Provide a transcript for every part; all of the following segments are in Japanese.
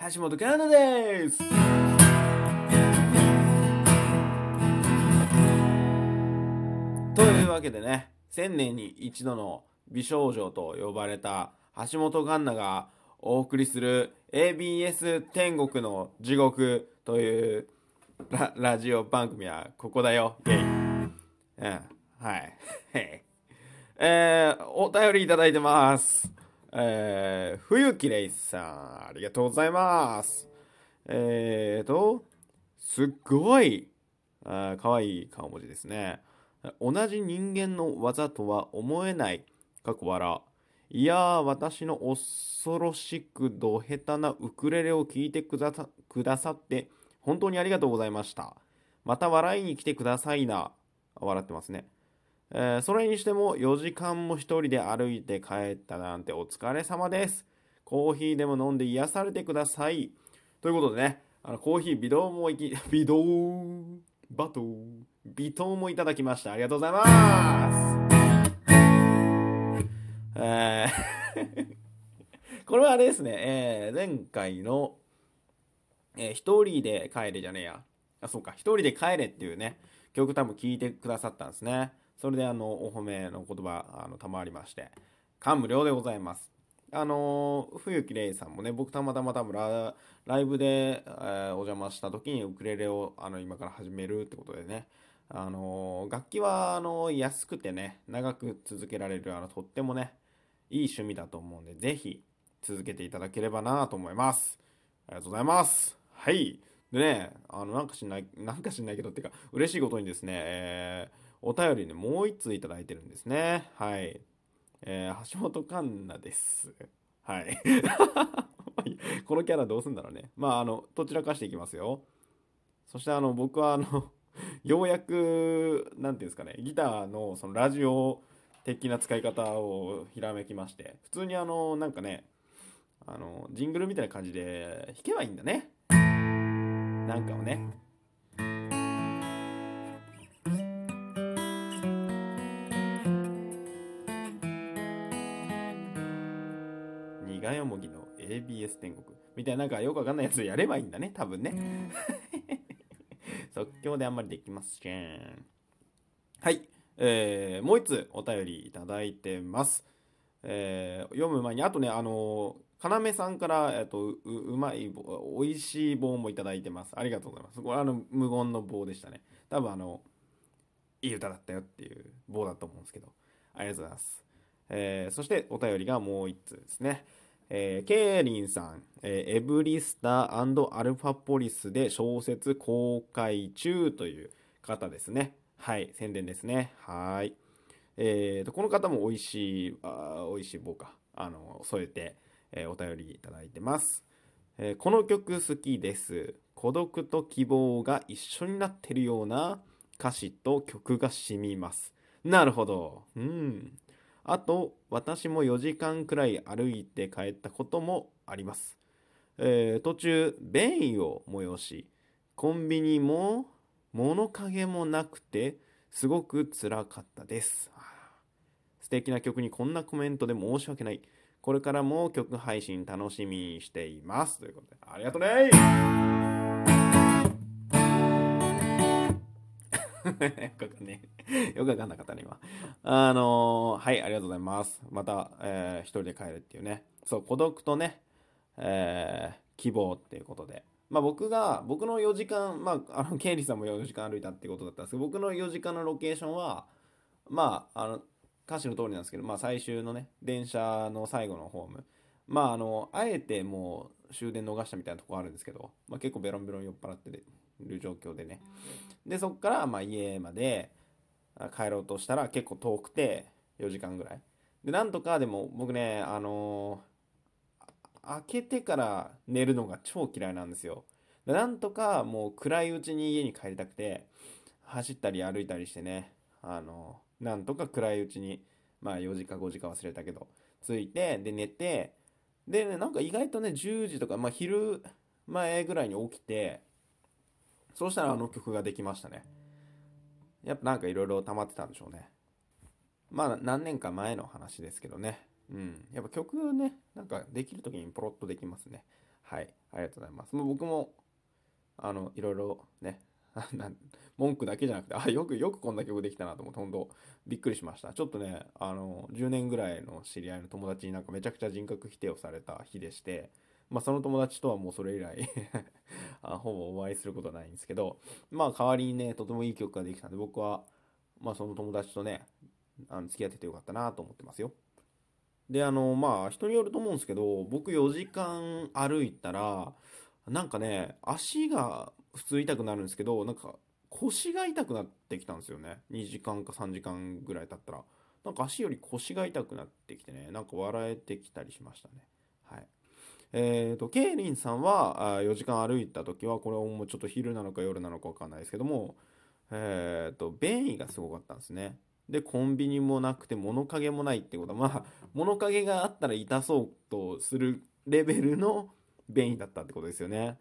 橋本環奈です。というわけでね1000年に一度の美少女と呼ばれた橋本環奈がお送りする ABS 天国の地獄というララジオ番組はここだよ。ゲイ。うんはい。えー、お便りいただいてます。えー、冬木レイさん、ありがとうございます。えーと、すっごい、あかわいい顔文字ですね。同じ人間の技とは思えない、かっこ笑。いやー、私の恐ろしくど下手なウクレレを聴いてくだくださって、本当にありがとうございました。また笑いに来てくださいな。笑ってますね。えーそれにしても4時間も一人で歩いて帰ったなんてお疲れ様です。コーヒーでも飲んで癒されてください。ということでね、あのコーヒー微糖もいき、微糖、バト微糖もいただきました。ありがとうございます。えー これはあれですね、えー前回の、えー一人で帰れじゃねえや。あ、そうか、一人で帰れっていうね、曲多分聞いてくださったんですね。それであの、お褒めの言葉、あの、賜りまして、感無量でございます。あの冬木玲さんもね、僕たまたま多分ラライブで、えーお邪魔した時にウクレレをあの今から始めるってことでね、あの楽器はあの安くてね、長く続けられる、あの、とってもね、いい趣味だと思うんで、ぜひ続けていただければなと思います。ありがとうございます。はい。でね、あの、なんか知んない、なんか知んないけど、っていうか、嬉しいことにですね、えーお便りね、もう一通いただいてるんですね。はい。えー橋本環奈です。はい。このキャラどうすんだろうね。まあ、あの、どちらかしていきますよ。そして、あの、僕は、あの、ようやく、なんていうんですかね、ギターの、その、ラジオ的な使い方をひらめきまして、普通にあの、なんかね、あの、ジングルみたいな感じで弾けばいいんだね。なんかをね。苦よもぎの ABS 天国。みたいななんかよくわかんないやつやればいいんだね多分ね。即興であんまりできません。はい、えー、もう一つお便りいただいてます、えー読む前にあとねあのかなめさんから、えっと、ううまい棒美味しい棒もいただいてます。ありがとうございます。これあの無言の棒でしたね。多分あのいい歌だったよっていう棒だと思うんですけど。ありがとうございます、えーそしてお便りがもう一つですねえーケイリンさん、えーエブリスターアルファポリスで小説公開中という方ですね。はい、宣伝ですね。はい。えーと、この方も美味しい、あ美味しい棒か、あの、添えて、えーお便りいただいてます。えーこの曲好きです。孤独と希望が一緒になってるような歌詞と曲が染みます。なるほど。うん。あと、私も4時間くらい歩いて帰ったこともあります。えー途中、便意を催し、コンビニも物陰もなくて、すごく辛かったです。素敵な曲にこんなコメントで申し訳ない。これからも曲配信楽しみにしています。ということで、ありがとうねんねよくわかんなかったね、今。あのーはい、ありがとうございます。また、えー一人で帰るっていうね。そう、孤独とね、えー希望っていうことで。まあ僕が、僕の4時間、まあ、あの、ケイリーさんも4時間歩いたってことだったんですけど、僕の4時間のロケーションは、まあ、あの、歌詞の通りなんですけど、まあ最終のね、電車の最後のホーム。まああの、あえてもう終電逃したみたいなとこあるんですけど、まあ結構ベロンベロン酔っ払っててる状況でね。で、そっから、まあ家まで帰ろうとしたら結構遠くて、4時間ぐらい。で、なんとかでも僕ね、あのー開けてから寝るのが超嫌いなんですよ。でなんとかもう暗いうちに家に帰りたくて、走ったり歩いたりしてね、あのーなんとか暗いうちに、まあ4時か5時か忘れたけど、着いて、で寝て、で、ね、なんか意外とね、10時とか、まあ昼前ぐらいに起きて、そうしたらあの曲ができましたね。やっぱなんかいろいろ溜まってたんでしょうね。まあ何年か前の話ですけどね。うん。やっぱ曲ね、なんかできる時にポロッとできますね。はいありがとうございますもう僕もあのいろいろね 文句だけじゃなくてあよくよくこんな曲できたなと思って本当びっくりしましたちょっとねあの10年ぐらいの知り合いの友達になんかめちゃくちゃ人格否定をされた日でしてまあその友達とはもうそれ以来あ ほぼお会いすることはないんですけどまあ代わりにねとてもいい曲ができたんで僕はまあその友達とねあの付き合っててよかったなと思ってますよ。であのまあ人によると思うんですけど僕4時間歩いたらなんかね足が普通痛くなるんですけどなんか腰が痛くなってきたんですよね。2時間か3時間ぐらい経ったら。なんか足より腰が痛くなってきてねなんか笑えてきたりしましたね。えーと、ケイリンさんは4時間歩いた時はこれはもうちょっと昼なのか夜なのか分かんないですけどもえーと便意がすごかったんですね。でコンビニもなくて物陰もないってこと。はまあ物陰があったら痛そうとするレベルの便意だったってことですよね。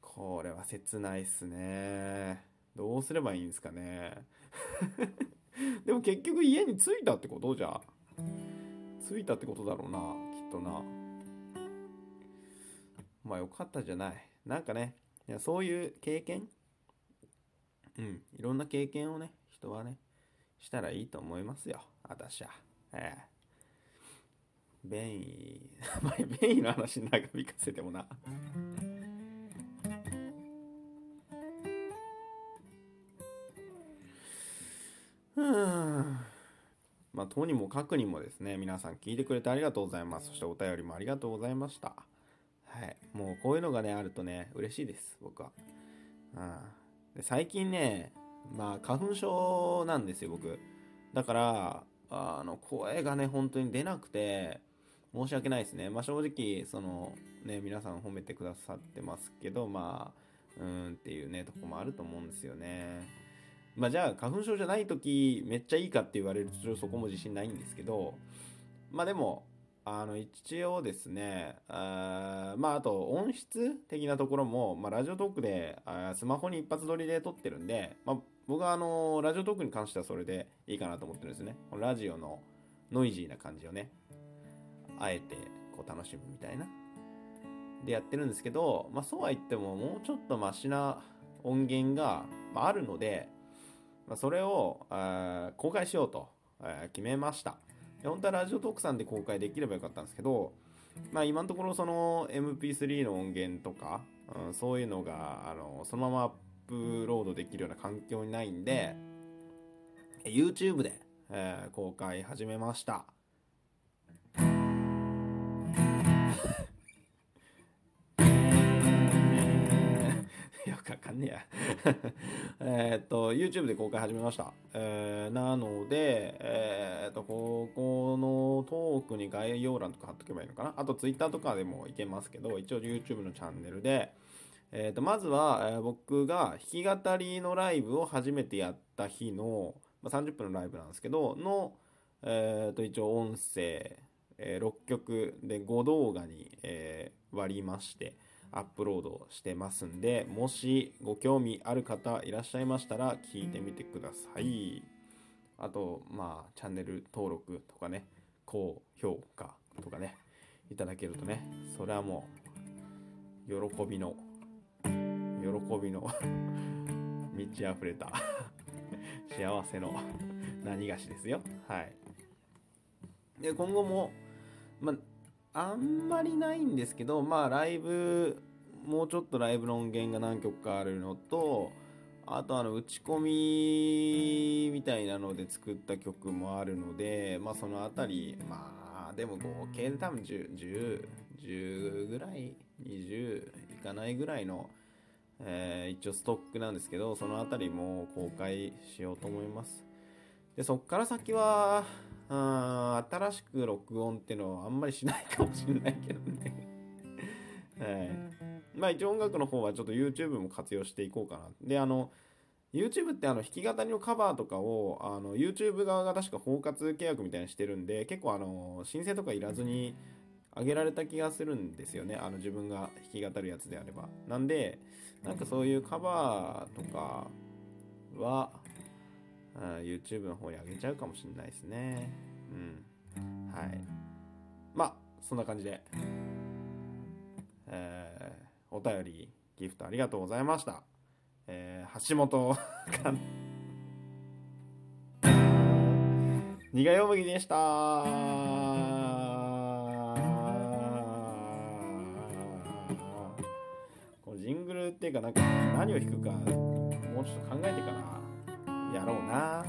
これは切ないっすね。どうすればいいんですかね。でも結局家に着いたってこと？じゃ着いたってことだろうなきっとな。まあよかったじゃない。なんかねいやそういう経験？うんいろんな経験をね人はねしたらいいと思いますよ。私は。ええ。便意 まあ便意の話長引かせてもな。うん。まあ、とにもかくにもですね、皆さん聞いてくれてありがとうございます。そしてお便りもありがとうございました。はい。もうこういうのがね、あるとね、嬉しいです、僕は。うん、で最近ね、まあ、花粉症なんですよ、僕。だから、あの、声がね、本当に出なくて、申し訳ないですね。まあ、正直、その、ね、皆さん褒めてくださってますけど、まあ、うんっていうね、とこもあると思うんですよね。まあじゃあ花粉症じゃない時めっちゃいいかって言われるとそこも自信ないんですけどまあでもあの一応ですねあまああと音質的なところも、まあ、ラジオトークであスマホに一発撮りで撮ってるんで、まあ、僕はあのラジオトークに関してはそれでいいかなと思ってるんですねラジオのノイジーな感じをねあえてこう楽しむみたいなでやってるんですけど、まあ、そうは言ってももうちょっとマシな音源が、まあ、るのでまあ、それをあ公開しようと決めました。本当はラジオトークさんで公開できればよかったんですけど、まあ、今のところその MP3 の音源とか、うん、そういうのがあのそのままアップロードできるような環境にないんで YouTube で、えー、公開始めました。かかんねやえっと、YouTube で公開始めました。えー、なので、えー、っと、ここのトークに概要欄とか貼っとけばいいのかな？あと Twitter とかでもいけますけど、一応 YouTube のチャンネルで、えー、っと、まずは、えー、僕が弾き語りのライブを初めてやった日の、まあ、30分のライブなんですけど、の、えっと、一応音声、えー、6曲で5動画に、えー、割りまして、アップロードしてますんで、もしご興味ある方いらっしゃいましたら聞いてみてください。あと、まあ、チャンネル登録とかね、高評価とかね、いただけるとね、それはもう、喜びの、喜びの 満ち溢れた 幸せの何菓子ですよ。はい。で、今後も、まあ、あんまりないんですけど、まあライブ、もうちょっとライブの音源が何曲かあるのと、あとあの打ち込みみたいなので作った曲もあるので、まあそのあたり、まあでも合計で多分10、10、10ぐらい、20いかないぐらいの、えー、一応ストックなんですけど、そのあたりも公開しようと思います。で、そっから先は、あ新しく録音っていうのはあんまりしないかもしれないけどね はい。まあ一応音楽の方はちょっと YouTube も活用していこうかな。で、あの、YouTube ってあの弾き語りのカバーとかをあの YouTube 側が確か包括契約みたいにしてるんで結構あの申請とかいらずに上げられた気がするんですよねあの自分が弾き語るやつであればなんでなんかそういうカバーとかは YouTube の方に上げちゃうかもしれないですね。うん。はい。まあ、そんな感じで、えーお便りギフトありがとうございました、えー橋本かん。苦よ麦でした。これジングルっていうかなんか何を弾くかもうちょっと考えてからやろうな。